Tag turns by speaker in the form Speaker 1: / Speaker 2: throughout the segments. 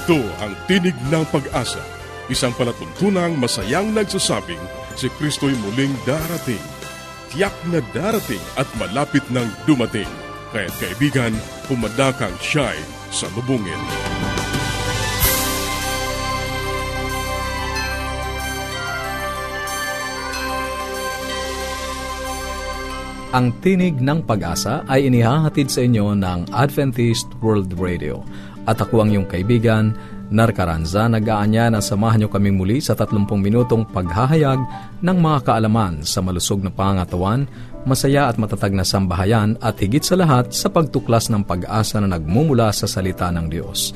Speaker 1: Ito ang Tinig ng Pag-asa, isang palatuntunang masayang nagsasabing si Kristo'y muling darating. Tiyak na darating at malapit nang dumating. Kaya't kaibigan, pumadakang siya'y sa lubungin.
Speaker 2: Ang Tinig ng Pag-asa ay inihahatid sa inyo ng Adventist World Radio. At ako ang iyong kaibigan, Narcaranza, nag-aanya na samahan niyo kaming muli sa 30 minutong paghahayag ng mga kaalaman sa malusog na pangatawan, masaya at matatag na sambahayan at higit sa lahat sa pagtuklas ng pag-asa na nagmumula sa salita ng Diyos.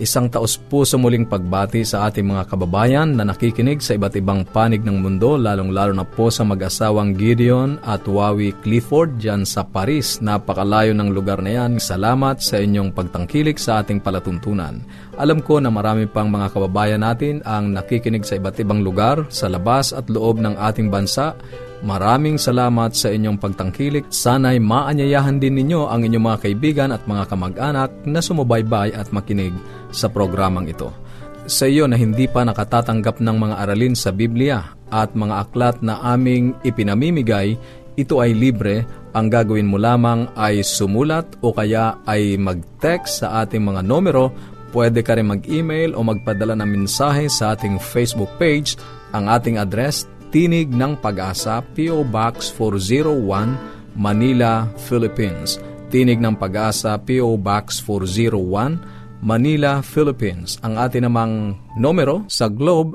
Speaker 2: Isang taos puso muling pagbati sa ating mga kababayan na nakikinig sa iba't ibang panig ng mundo, lalong-lalo na po sa mag-asawang Gideon at Wawi Clifford dyan sa Paris. Napakalayo ng lugar na yan. Salamat sa inyong pagtangkilik sa ating palatuntunan. Alam ko na marami pang mga kababayan natin ang nakikinig sa iba't ibang lugar, sa labas at loob ng ating bansa Maraming salamat sa inyong pagtangkilik. Sana'y maanyayahan din ninyo ang inyong mga kaibigan at mga kamag-anak na sumubaybay at makinig sa programang ito. Sa iyo na hindi pa nakatatanggap ng mga aralin sa Biblia at mga aklat na aming ipinamimigay, ito ay libre. Ang gagawin mo lamang ay sumulat o kaya ay mag-text sa ating mga numero. Pwede ka rin mag-email o magpadala ng mensahe sa ating Facebook page. Ang ating address Tinig ng Pag-asa, P.O. Box 401, Manila, Philippines. Tinig ng Pag-asa, P.O. Box 401, Manila, Philippines. Ang atin namang numero sa Globe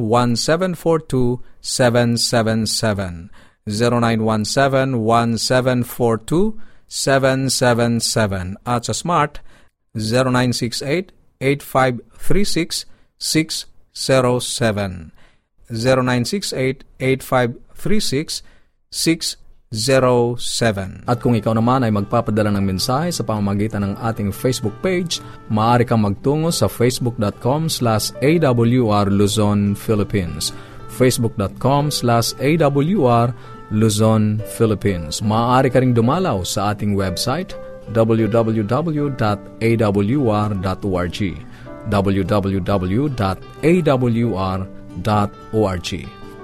Speaker 2: 0917-1742-777. 0917-1742-777. At sa Smart 0968-8536-607. 0968-8536-607. At kung ikaw naman ay magpapadala ng mensahe sa pamamagitan ng ating Facebook page, maaari kang magtungo sa facebook.com slash awr Luzon, Philippines facebook.com slash awr Luzon, Philippines. Maaari ka ring dumalaw sa ating website www.awr.org www.awr.org awr.org.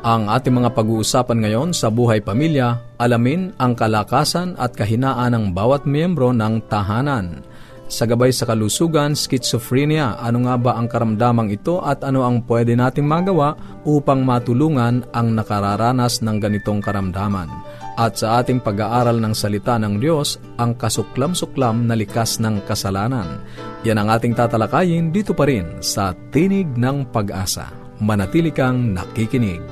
Speaker 2: Ang ating mga pag-uusapan ngayon sa buhay pamilya, alamin ang kalakasan at kahinaan ng bawat miyembro ng tahanan. Sa gabay sa kalusugan, schizophrenia, ano nga ba ang karamdamang ito at ano ang pwede nating magawa upang matulungan ang nakararanas ng ganitong karamdaman? At sa ating pag-aaral ng salita ng Diyos, ang kasuklam-suklam na likas ng kasalanan. Yan ang ating tatalakayin dito pa rin sa Tinig ng Pag-asa manatili kang nakikinig.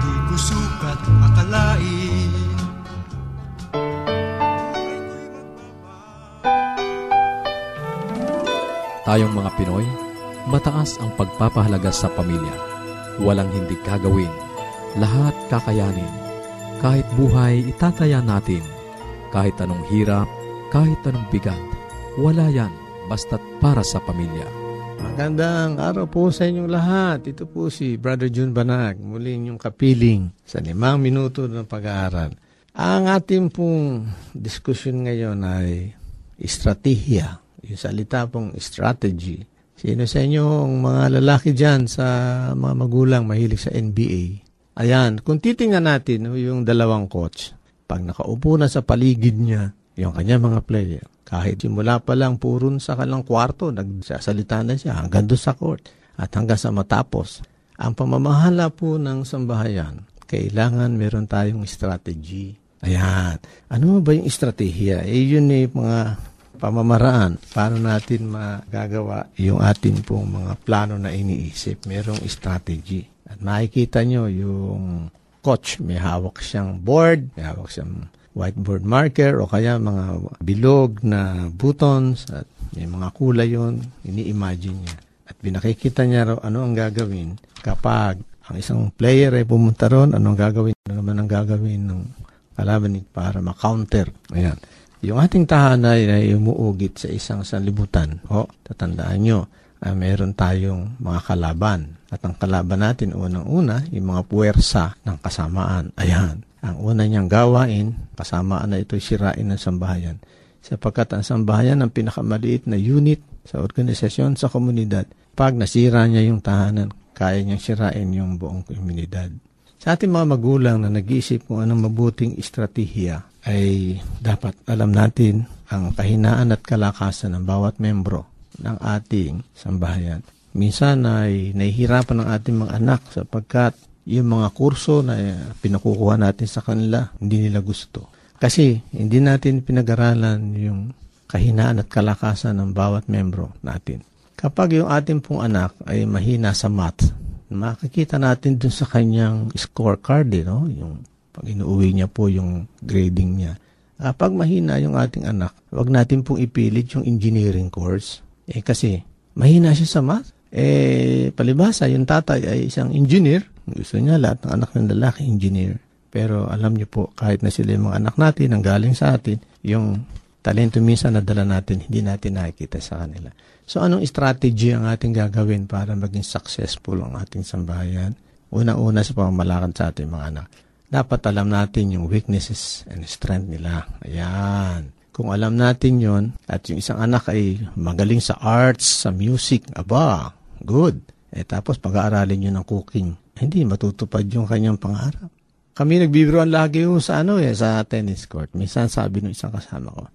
Speaker 3: Di ko sukat akalain
Speaker 2: Tayong mga Pinoy, mataas ang pagpapahalaga sa pamilya. Walang hindi kagawin. Lahat kakayanin. Kahit buhay, itataya natin. Kahit anong hirap, kahit anong bigat wala yan, basta't para sa pamilya.
Speaker 4: Magandang araw po sa inyong lahat. Ito po si Brother June Banag, muli inyong kapiling sa limang minuto ng pag-aaral. Ang ating pong diskusyon ngayon ay estratehiya. Yung salita pong strategy. Sino sa inyong mga lalaki dyan sa mga magulang mahilig sa NBA? Ayan, kung titingnan natin yung dalawang coach, pag nakaupo na sa paligid niya, yung kanya mga player, kahit simula pa lang purun sa kalang kwarto, nagsasalita na siya hanggang doon sa court at hanggang sa matapos. Ang pamamahala po ng sambahayan, kailangan meron tayong strategy. Ayan. Ano ba yung estratehiya? Eh, yun eh, mga pamamaraan paano natin magagawa yung atin pong mga plano na iniisip. Merong strategy. At makikita nyo yung coach, may hawak siyang board, may hawak siyang whiteboard marker o kaya mga bilog na buttons at may mga kulay yon ini-imagine niya. At binakikita niya raw ano ang gagawin kapag ang isang player ay pumunta ron, ano ang gagawin, ano naman ang gagawin ng kalaban para ma-counter. Ayan. Yung ating tahanay ay umuugit sa isang sanlibutan. O, tatandaan nyo, uh, meron tayong mga kalaban. At ang kalaban natin, unang-una, yung mga puwersa ng kasamaan. Ayan. Ang una niyang gawain, kasamaan na ito'y sirain ng sambahayan. Sapagkat ang sambahayan ang pinakamaliit na unit sa organisasyon sa komunidad. Pag nasira niya yung tahanan, kaya niyang sirain yung buong komunidad. Sa ating mga magulang na nag-iisip kung anong mabuting estratehiya, ay dapat alam natin ang kahinaan at kalakasan ng bawat membro ng ating sambahayan. Minsan ay nahihirapan ng ating mga anak sapagkat yung mga kurso na pinakukuha natin sa kanila, hindi nila gusto. Kasi hindi natin pinag-aralan yung kahinaan at kalakasan ng bawat membro natin. Kapag yung ating pong anak ay mahina sa math, makikita natin dun sa kanyang scorecard, eh, no? yung pag inuuwi niya po yung grading niya. Kapag mahina yung ating anak, wag natin pong ipilit yung engineering course. Eh kasi, mahina siya sa math. Eh, palibasa, yung tatay ay isang engineer. Gusto niya lahat ng anak ng lalaki, engineer. Pero alam niyo po, kahit na sila yung mga anak natin, ang galing sa atin, yung talento minsan na dala natin, hindi natin nakikita sa kanila. So anong strategy ang ating gagawin para maging successful ang ating sambahayan? Una-una sa pamamalakad sa ating mga anak. Dapat alam natin yung weaknesses and strength nila. Ayan. Kung alam natin yon at yung isang anak ay magaling sa arts, sa music, aba, good. Eh tapos pag-aaralin nyo ng cooking, hindi matutupad yung kanyang pangarap. Kami nagbibiruan lagi yung sa ano eh, sa tennis court. Minsan sabi ng isang kasama ko,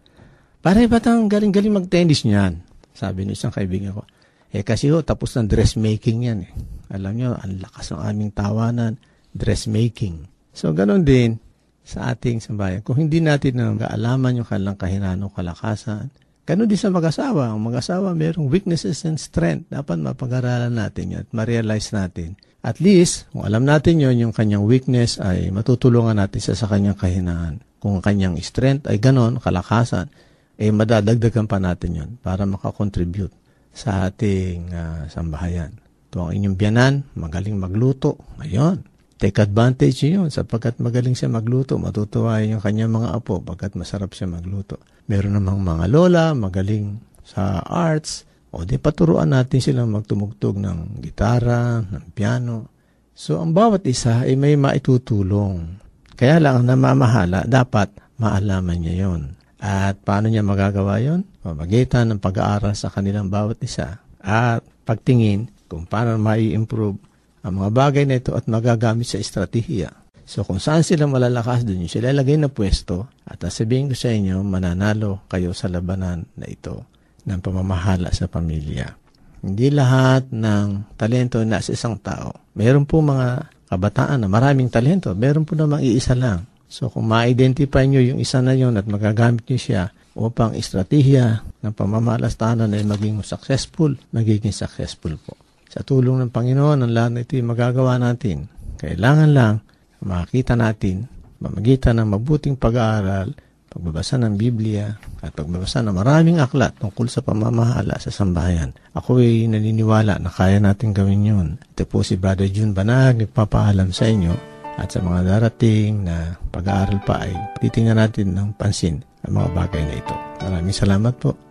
Speaker 4: Pare, ba't ang galing-galing mag-tennis niyan? Sabi ng isang kaibigan ko, eh kasi ho, tapos ng dressmaking yan eh. Alam nyo, ang lakas ng aming tawanan, dressmaking. So, ganun din sa ating sambayan. Kung hindi natin na kaalaman yung kanilang kahinaan o kalakasan, ganun din sa mag-asawa. Ang mag-asawa, mayroong weaknesses and strength. Dapat mapag-aralan natin yan at ma-realize natin at least, kung alam natin yon yung kanyang weakness ay matutulungan natin siya sa kanyang kahinaan. Kung kanyang strength ay ganon, kalakasan, ay eh madadagdagan pa natin yon para makakontribute sa ating uh, sambahayan. Ito ang inyong biyanan, magaling magluto. Ngayon, take advantage yun sapagkat magaling siya magluto. Matutuwa yung kanyang mga apo pagkat masarap siya magluto. Meron namang mga lola, magaling sa arts, o di paturuan natin silang magtumugtog ng gitara, ng piano. So ang bawat isa ay may maitutulong. Kaya lang ang namamahala, dapat maalaman niya yon. At paano niya magagawa yon? Pamagitan ng pag-aaral sa kanilang bawat isa at pagtingin kung paano mai-improve ang mga bagay na ito at magagamit sa estratehiya. So kung saan sila malalakas, doon sila lagay na pwesto at sabihin ko sa inyo, mananalo kayo sa labanan na ito ng pamamahala sa pamilya. Hindi lahat ng talento na sa isang tao. Meron po mga kabataan na maraming talento. Meron po namang iisa lang. So kung ma-identify nyo yung isa na yon at magagamit nyo siya upang estratehiya ng pamamalastanan ay maging successful, magiging successful po. Sa tulong ng Panginoon, ang lahat na ito magagawa natin. Kailangan lang makita natin, mamagitan ng mabuting pag-aaral, pagbabasa ng Biblia at pagbabasa ng maraming aklat tungkol sa pamamahala sa sambahayan. Ako ay naniniwala na kaya natin gawin yun. Ito po si Brother June Banag, nagpapaalam sa inyo at sa mga darating na pag-aaral pa ay titingnan natin ng pansin ang mga bagay na ito. Maraming salamat po.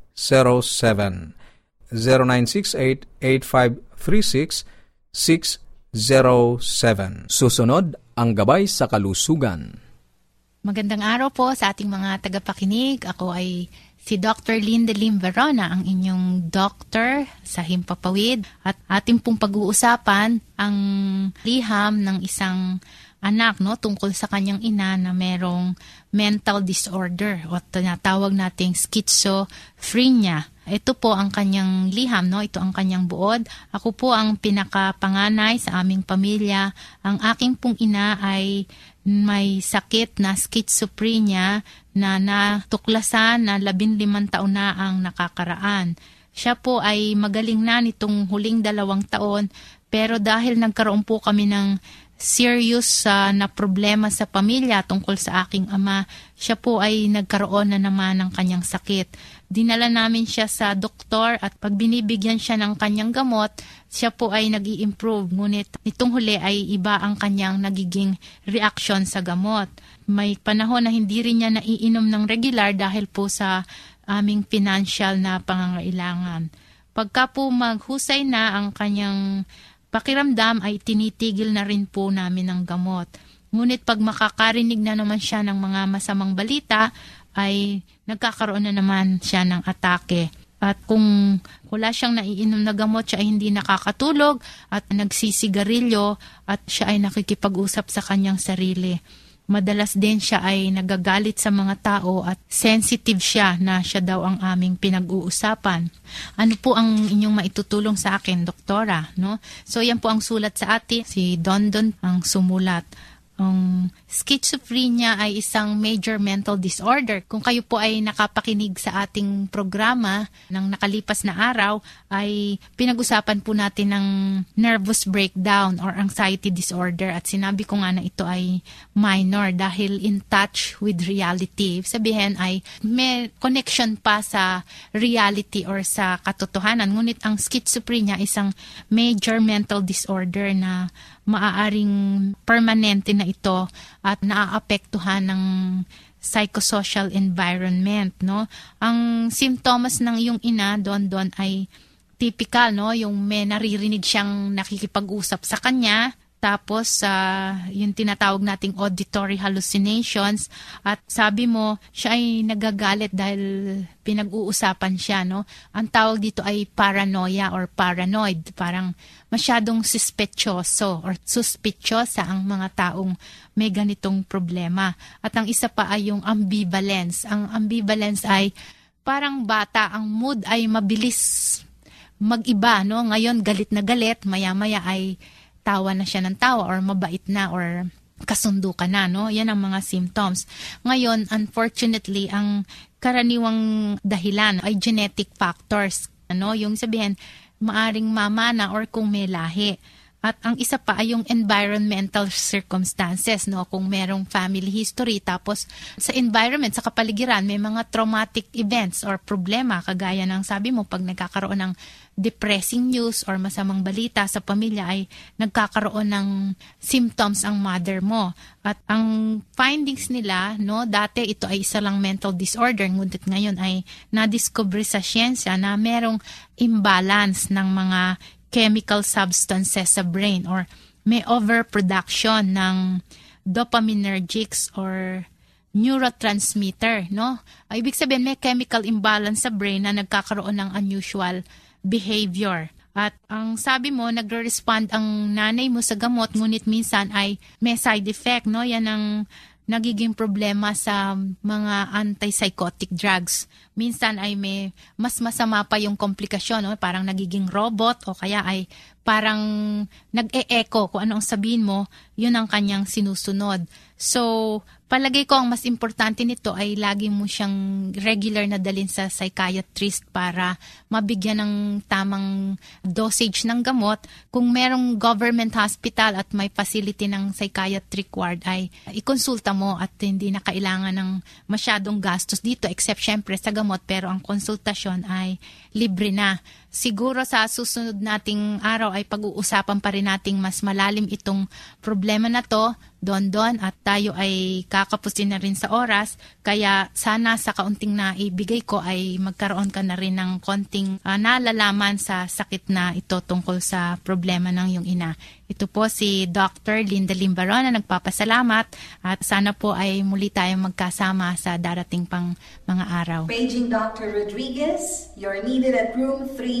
Speaker 2: 0968 0968-8536-607. Susunod, ang gabay sa kalusugan.
Speaker 5: Magandang araw po sa ating mga tagapakinig. Ako ay si Dr. Linda Lim Verona, ang inyong doctor sa Himpapawid. At ating pong pag-uusapan ang liham ng isang anak no tungkol sa kanyang ina na merong mental disorder o tinatawag nating schizophrenia. Ito po ang kanyang liham, no? Ito ang kanyang buod. Ako po ang pinakapanganay sa aming pamilya. Ang aking pong ina ay may sakit na schizophrenia na natuklasan na labinlimang taon na ang nakakaraan. Siya po ay magaling na nitong huling dalawang taon pero dahil nagkaroon po kami ng serious uh, na problema sa pamilya tungkol sa aking ama, siya po ay nagkaroon na naman ng kanyang sakit. Dinala namin siya sa doktor at pag binibigyan siya ng kanyang gamot, siya po ay nag improve Ngunit nitong huli ay iba ang kanyang nagiging reaction sa gamot. May panahon na hindi rin niya naiinom ng regular dahil po sa aming financial na pangangailangan. Pagka po maghusay na ang kanyang pakiramdam ay tinitigil na rin po namin ang gamot. Ngunit pag makakarinig na naman siya ng mga masamang balita, ay nagkakaroon na naman siya ng atake. At kung wala siyang naiinom na gamot, siya ay hindi nakakatulog at nagsisigarilyo at siya ay nakikipag-usap sa kanyang sarili. Madalas din siya ay nagagalit sa mga tao at sensitive siya na siya daw ang aming pinag-uusapan. Ano po ang inyong maitutulong sa akin, doktora? No? So yan po ang sulat sa atin. Si Dondon ang sumulat. Ang schizophrenia ay isang major mental disorder. Kung kayo po ay nakapakinig sa ating programa ng nakalipas na araw, ay pinag-usapan po natin ng nervous breakdown or anxiety disorder at sinabi ko nga na ito ay minor dahil in touch with reality. Sabihin ay may connection pa sa reality or sa katotohanan. Ngunit ang schizophrenia isang major mental disorder na maaaring permanente na ito at naaapektuhan ng psychosocial environment, no? Ang symptoms ng iyong ina doon doon ay typical, no? Yung may naririnig siyang nakikipag-usap sa kanya, tapos, uh, yung tinatawag nating auditory hallucinations. At sabi mo, siya ay nagagalit dahil pinag-uusapan siya, no? Ang tawag dito ay paranoia or paranoid. Parang masyadong suspetyoso or suspityosa ang mga taong may ganitong problema. At ang isa pa ay yung ambivalence. Ang ambivalence ay parang bata, ang mood ay mabilis mag-iba, no? Ngayon, galit na galit, maya-maya ay tawa na siya ng tawa or mabait na or kasundo ka na, no? Yan ang mga symptoms. Ngayon, unfortunately, ang karaniwang dahilan ay genetic factors. Ano? Yung sabihin, maaring mama na or kung may lahi. At ang isa pa ay yung environmental circumstances, no? Kung merong family history, tapos sa environment, sa kapaligiran, may mga traumatic events or problema, kagaya ng sabi mo, pag nagkakaroon ng depressing news or masamang balita sa pamilya ay nagkakaroon ng symptoms ang mother mo. At ang findings nila, no, dati ito ay isa lang mental disorder, ngunit ngayon ay na-discover sa siyensya na merong imbalance ng mga chemical substances sa brain or may overproduction ng dopaminergics or neurotransmitter, no? Ay, ibig sabihin may chemical imbalance sa brain na nagkakaroon ng unusual behavior. At ang sabi mo, nagre-respond ang nanay mo sa gamot, ngunit minsan ay may side effect, no? Yan ang nagiging problema sa mga antipsychotic drugs. Minsan ay may mas masama pa yung komplikasyon, no? parang nagiging robot o kaya ay parang nag-e-echo kung anong sabihin mo, yun ang kanyang sinusunod. So, palagay ko ang mas importante nito ay lagi mo siyang regular na dalin sa psychiatrist para mabigyan ng tamang dosage ng gamot. Kung merong government hospital at may facility ng psychiatric ward ay ikonsulta mo at hindi na kailangan ng masyadong gastos dito except syempre sa gamot pero ang konsultasyon ay libre na. Siguro sa susunod nating araw ay pag-uusapan pa rin nating mas malalim itong problema na to, don don at tayo ay kakapusin na rin sa oras. Kaya sana sa kaunting na ibigay ko ay magkaroon ka na rin ng konting uh, nalalaman sa sakit na ito tungkol sa problema ng iyong ina. Ito po si Dr. Linda Limbaron na nagpapasalamat at sana po ay muli tayong magkasama sa darating pang mga araw.
Speaker 6: Paging Dr. Rodriguez, you're needed at room 321.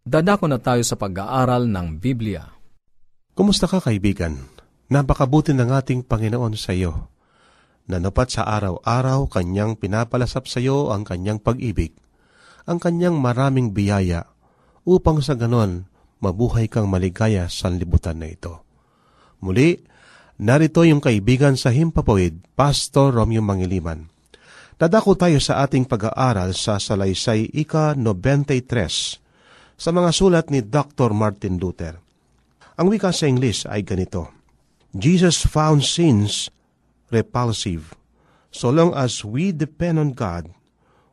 Speaker 2: Dadako na tayo sa pag-aaral ng Biblia.
Speaker 7: Kumusta ka kaibigan? Napakabuti ng ating Panginoon sa iyo. Nanapat sa araw-araw kanyang pinapalasap sa iyo ang kanyang pag-ibig, ang kanyang maraming biyaya, upang sa ganon mabuhay kang maligaya sa libutan na ito. Muli, narito yung kaibigan sa Himpapawid, Pastor Romeo Mangiliman. Dadako tayo sa ating pag-aaral sa Salaysay Ika 93 sa mga sulat ni Dr. Martin Luther. Ang wika sa English ay ganito, Jesus found sins repulsive. So long as we depend on God,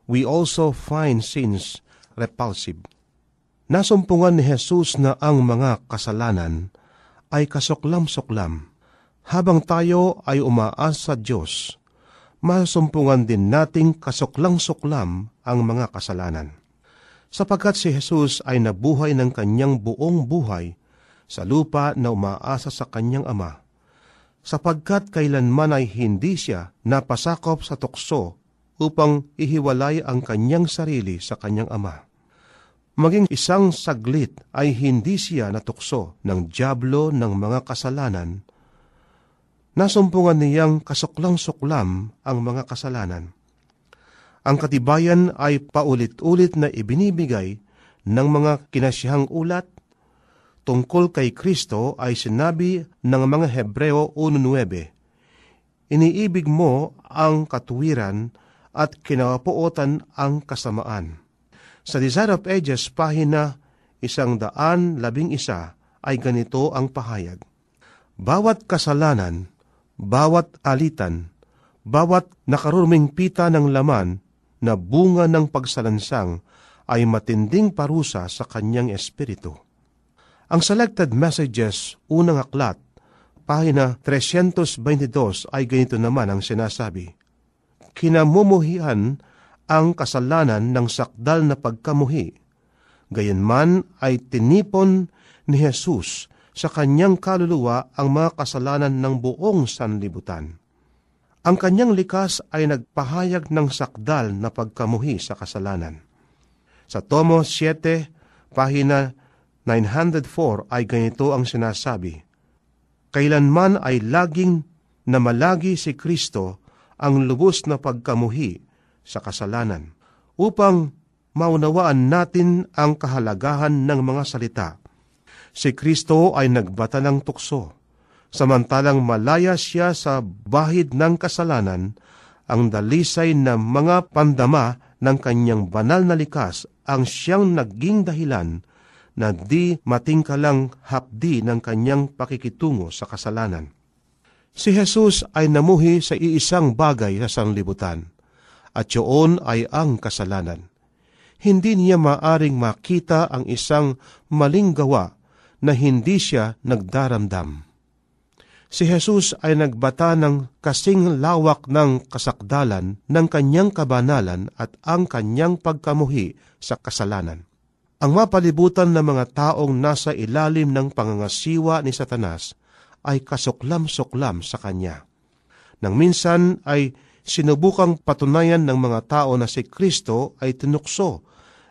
Speaker 7: we also find sins repulsive. Nasumpungan ni Jesus na ang mga kasalanan ay kasuklam-suklam. Habang tayo ay umaas sa Diyos, masumpungan din nating kasuklang-suklam ang mga kasalanan sapagkat si Jesus ay nabuhay ng kanyang buong buhay sa lupa na umaasa sa kanyang ama, sapagkat kailanman ay hindi siya napasakop sa tukso upang ihiwalay ang kanyang sarili sa kanyang ama. Maging isang saglit ay hindi siya natukso ng diablo ng mga kasalanan, nasumpungan niyang kasuklang-suklam ang mga kasalanan ang katibayan ay paulit-ulit na ibinibigay ng mga kinasihang ulat tungkol kay Kristo ay sinabi ng mga Hebreo 1.9, Iniibig mo ang katuwiran at kinapuotan ang kasamaan. Sa Desire of Ages, pahina isang daan labing isa ay ganito ang pahayag. Bawat kasalanan, bawat alitan, bawat nakaruming pita ng laman na bunga ng pagsalansang ay matinding parusa sa kanyang espiritu. Ang Selected Messages, unang aklat, pahina 322 ay ganito naman ang sinasabi. Kinamumuhian ang kasalanan ng sakdal na pagkamuhi. Gayanman ay tinipon ni Jesus sa kanyang kaluluwa ang mga kasalanan ng buong sanlibutan ang kanyang likas ay nagpahayag ng sakdal na pagkamuhi sa kasalanan. Sa Tomo 7, pahina 904 ay ganito ang sinasabi, Kailanman ay laging na malagi si Kristo ang lubos na pagkamuhi sa kasalanan, upang maunawaan natin ang kahalagahan ng mga salita. Si Kristo ay nagbata ng tukso samantalang malaya siya sa bahid ng kasalanan, ang dalisay na mga pandama ng kanyang banal na likas ang siyang naging dahilan na di matingkalang hapdi ng kanyang pakikitungo sa kasalanan. Si Jesus ay namuhi sa iisang bagay sa sanlibutan, at yun ay ang kasalanan. hindi niya maaring makita ang isang maling gawa na hindi siya nagdaramdam. Si Jesus ay nagbata ng kasing lawak ng kasakdalan ng kanyang kabanalan at ang kanyang pagkamuhi sa kasalanan. Ang mapalibutan ng mga taong nasa ilalim ng pangangasiwa ni Satanas ay kasuklam-suklam sa kanya. Nang minsan ay sinubukang patunayan ng mga tao na si Kristo ay tinukso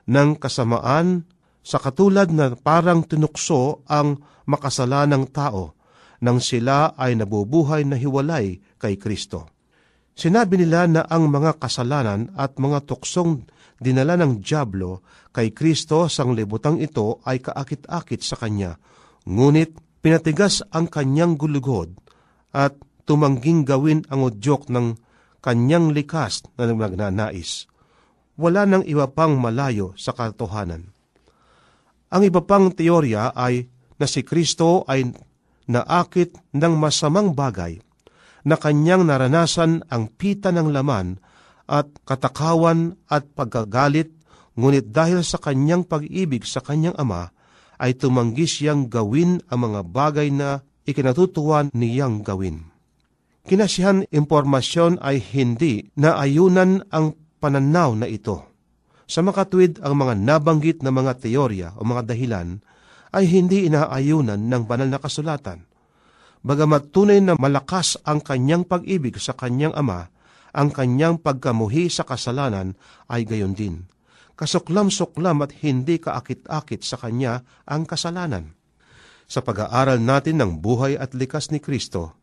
Speaker 7: ng kasamaan sa katulad na parang tinukso ang makasalanang tao nang sila ay nabubuhay na hiwalay kay Kristo. Sinabi nila na ang mga kasalanan at mga tuksong dinala ng Diablo kay Kristo sang libutang ito ay kaakit-akit sa Kanya, ngunit pinatigas ang Kanyang gulugod at tumangging gawin ang udyok ng Kanyang likas na nagnanais. Wala nang iba pang malayo sa katotohanan. Ang iba pang teorya ay na si Kristo ay naakit ng masamang bagay na kanyang naranasan ang pita ng laman at katakawan at pagkagalit, ngunit dahil sa kanyang pag-ibig sa kanyang ama, ay tumanggi siyang gawin ang mga bagay na ikinatutuwan niyang gawin. Kinasihan impormasyon ay hindi na ayunan ang pananaw na ito. Sa makatwid ang mga nabanggit na mga teorya o mga dahilan ay hindi inaayunan ng banal na kasulatan. Bagamat tunay na malakas ang kanyang pag-ibig sa kanyang ama, ang kanyang pagkamuhi sa kasalanan ay gayon din. Kasuklam-suklam at hindi kaakit-akit sa kanya ang kasalanan. Sa pag-aaral natin ng buhay at likas ni Kristo,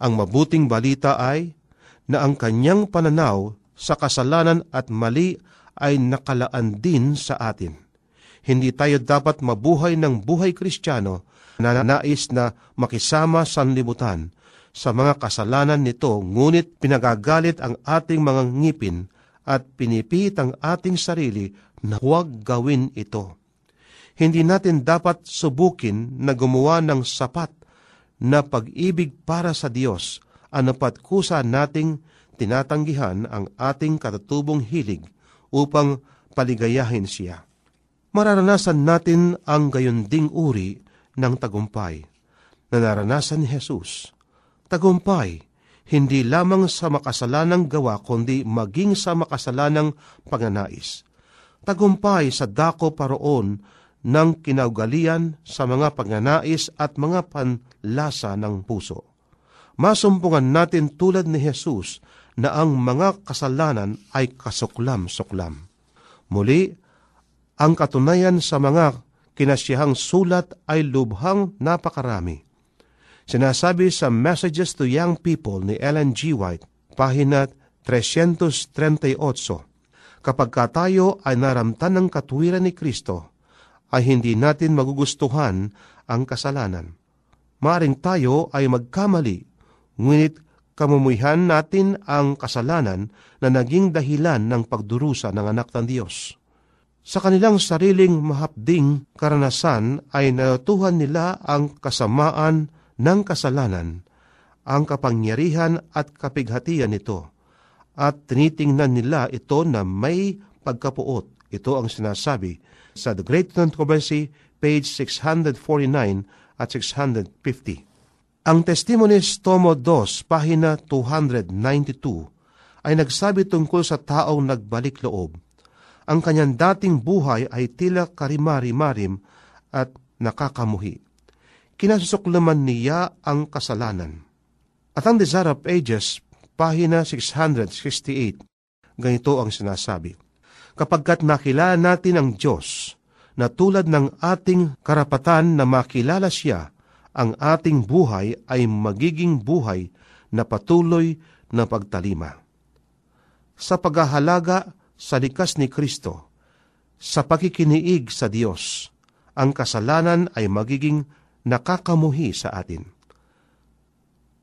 Speaker 7: ang mabuting balita ay na ang kanyang pananaw sa kasalanan at mali ay nakalaan din sa atin hindi tayo dapat mabuhay ng buhay kristyano na nais na makisama sa libutan sa mga kasalanan nito, ngunit pinagagalit ang ating mga ngipin at pinipit ang ating sarili na huwag gawin ito. Hindi natin dapat subukin na gumawa ng sapat na pag-ibig para sa Diyos anupat kusa nating tinatanggihan ang ating katutubong hilig upang paligayahin siya mararanasan natin ang gayunding uri ng tagumpay na naranasan ni Jesus. Tagumpay, hindi lamang sa makasalanang gawa kundi maging sa makasalanang pagnanais. Tagumpay sa dako paroon ng kinaugalian sa mga pagnanais at mga panlasa ng puso. Masumpungan natin tulad ni Jesus na ang mga kasalanan ay kasuklam-suklam. Muli, ang katunayan sa mga kinasiyahang sulat ay lubhang napakarami. Sinasabi sa Messages to Young People ni Ellen G. White, pahina 338, Kapag ka tayo ay naramtan ng katwiran ni Kristo, ay hindi natin magugustuhan ang kasalanan. Maring tayo ay magkamali, ngunit kamumuhihan natin ang kasalanan na naging dahilan ng pagdurusa ng anak ng Diyos. Sa kanilang sariling mahapding karanasan ay natutuhan nila ang kasamaan ng kasalanan, ang kapangyarihan at kapighatian nito, at tinitingnan nila ito na may pagkapuot. Ito ang sinasabi sa The Great Controversy, page 649 at 650. Ang Testimonies Tomo 2, pahina 292, ay nagsabi tungkol sa taong nagbalik loob ang kanyang dating buhay ay tila karimari-marim at nakakamuhi. Kinasusuklaman niya ang kasalanan. At ang Desire of Ages, pahina 668, ganito ang sinasabi. Kapagkat nakilala natin ang Diyos, na tulad ng ating karapatan na makilala siya, ang ating buhay ay magiging buhay na patuloy na pagtalima. Sa paghahalaga sa likas ni Kristo, sa pakikiniig sa Diyos, ang kasalanan ay magiging nakakamuhi sa atin.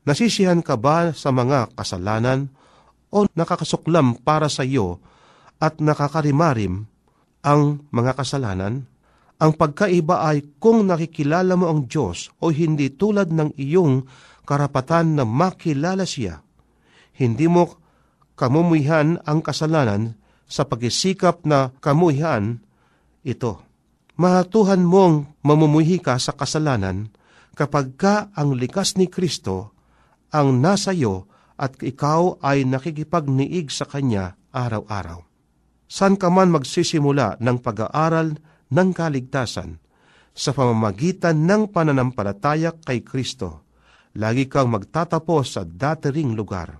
Speaker 7: Nasisihan ka ba sa mga kasalanan o nakakasuklam para sa iyo at nakakarimarim ang mga kasalanan? Ang pagkaiba ay kung nakikilala mo ang Diyos o hindi tulad ng iyong karapatan na makilala siya. Hindi mo kamumuhihan ang kasalanan sa pagisikap na kamuhian ito. Mahatuhan mong mamumuhi ka sa kasalanan kapag ka ang likas ni Kristo ang nasa iyo at ikaw ay nakikipagniig sa Kanya araw-araw. San ka man magsisimula ng pag-aaral ng kaligtasan sa pamamagitan ng pananampalataya kay Kristo, lagi kang magtatapos sa dating lugar.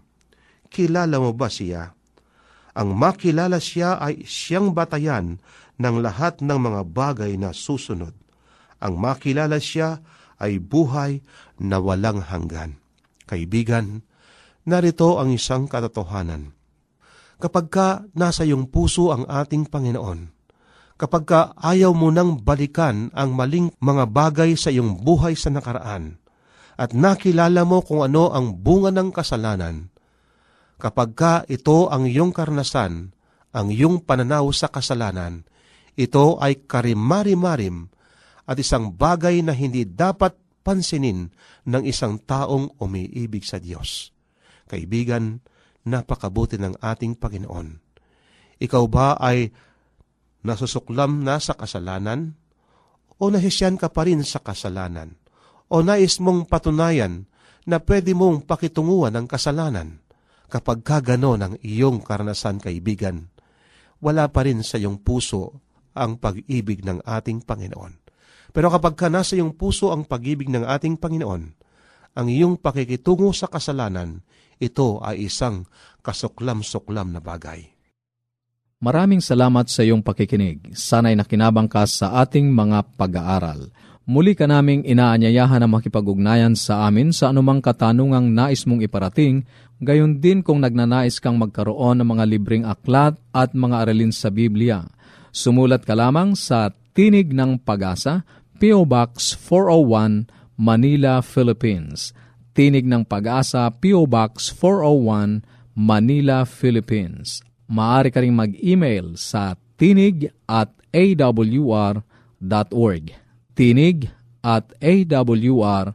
Speaker 7: Kilala mo ba siya? Ang makilala siya ay siyang batayan ng lahat ng mga bagay na susunod. Ang makilala siya ay buhay na walang hanggan. Kaibigan, narito ang isang katotohanan. Kapag ka nasa iyong puso ang ating Panginoon, kapag ka ayaw mo nang balikan ang maling mga bagay sa iyong buhay sa nakaraan, at nakilala mo kung ano ang bunga ng kasalanan, Kapag ka ito ang iyong karnasan, ang iyong pananaw sa kasalanan, ito ay karimari-marim at isang bagay na hindi dapat pansinin ng isang taong umiibig sa Diyos. Kaibigan, napakabuti ng ating Panginoon. Ikaw ba ay nasusuklam na sa kasalanan? O nahisyan ka pa rin sa kasalanan? O nais mong patunayan na pwede mong pakitunguan ang kasalanan? Kapag kagano ng iyong karanasan kaibigan, wala pa rin sa iyong puso ang pag-ibig ng ating Panginoon. Pero kapag ka nasa iyong puso ang pag-ibig ng ating Panginoon, ang iyong pakikitungo sa kasalanan, ito ay isang kasuklam-suklam na bagay.
Speaker 2: Maraming salamat sa iyong pakikinig. Sana'y nakinabang ka sa ating mga pag-aaral. Muli ka naming inaanyayahan na makipag-ugnayan sa amin sa anumang katanungang nais mong iparating Gayon din kung nagnanais kang magkaroon ng mga libreng aklat at mga aralin sa Biblia. Sumulat ka lamang sa Tinig ng Pag-asa, P.O. Box 401, Manila, Philippines. Tinig ng Pag-asa, P.O. Box 401, Manila, Philippines. Maaari ka rin mag-email sa tinig at awr.org. Tinig at awr.org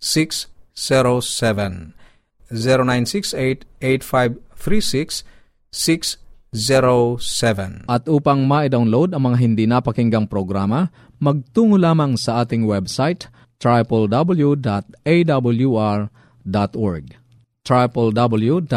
Speaker 2: 0968 0968-8536-607. At upang ma-download ang mga hindi napakinggang programa, magtungo lamang sa ating website www.awr.org www.awr.org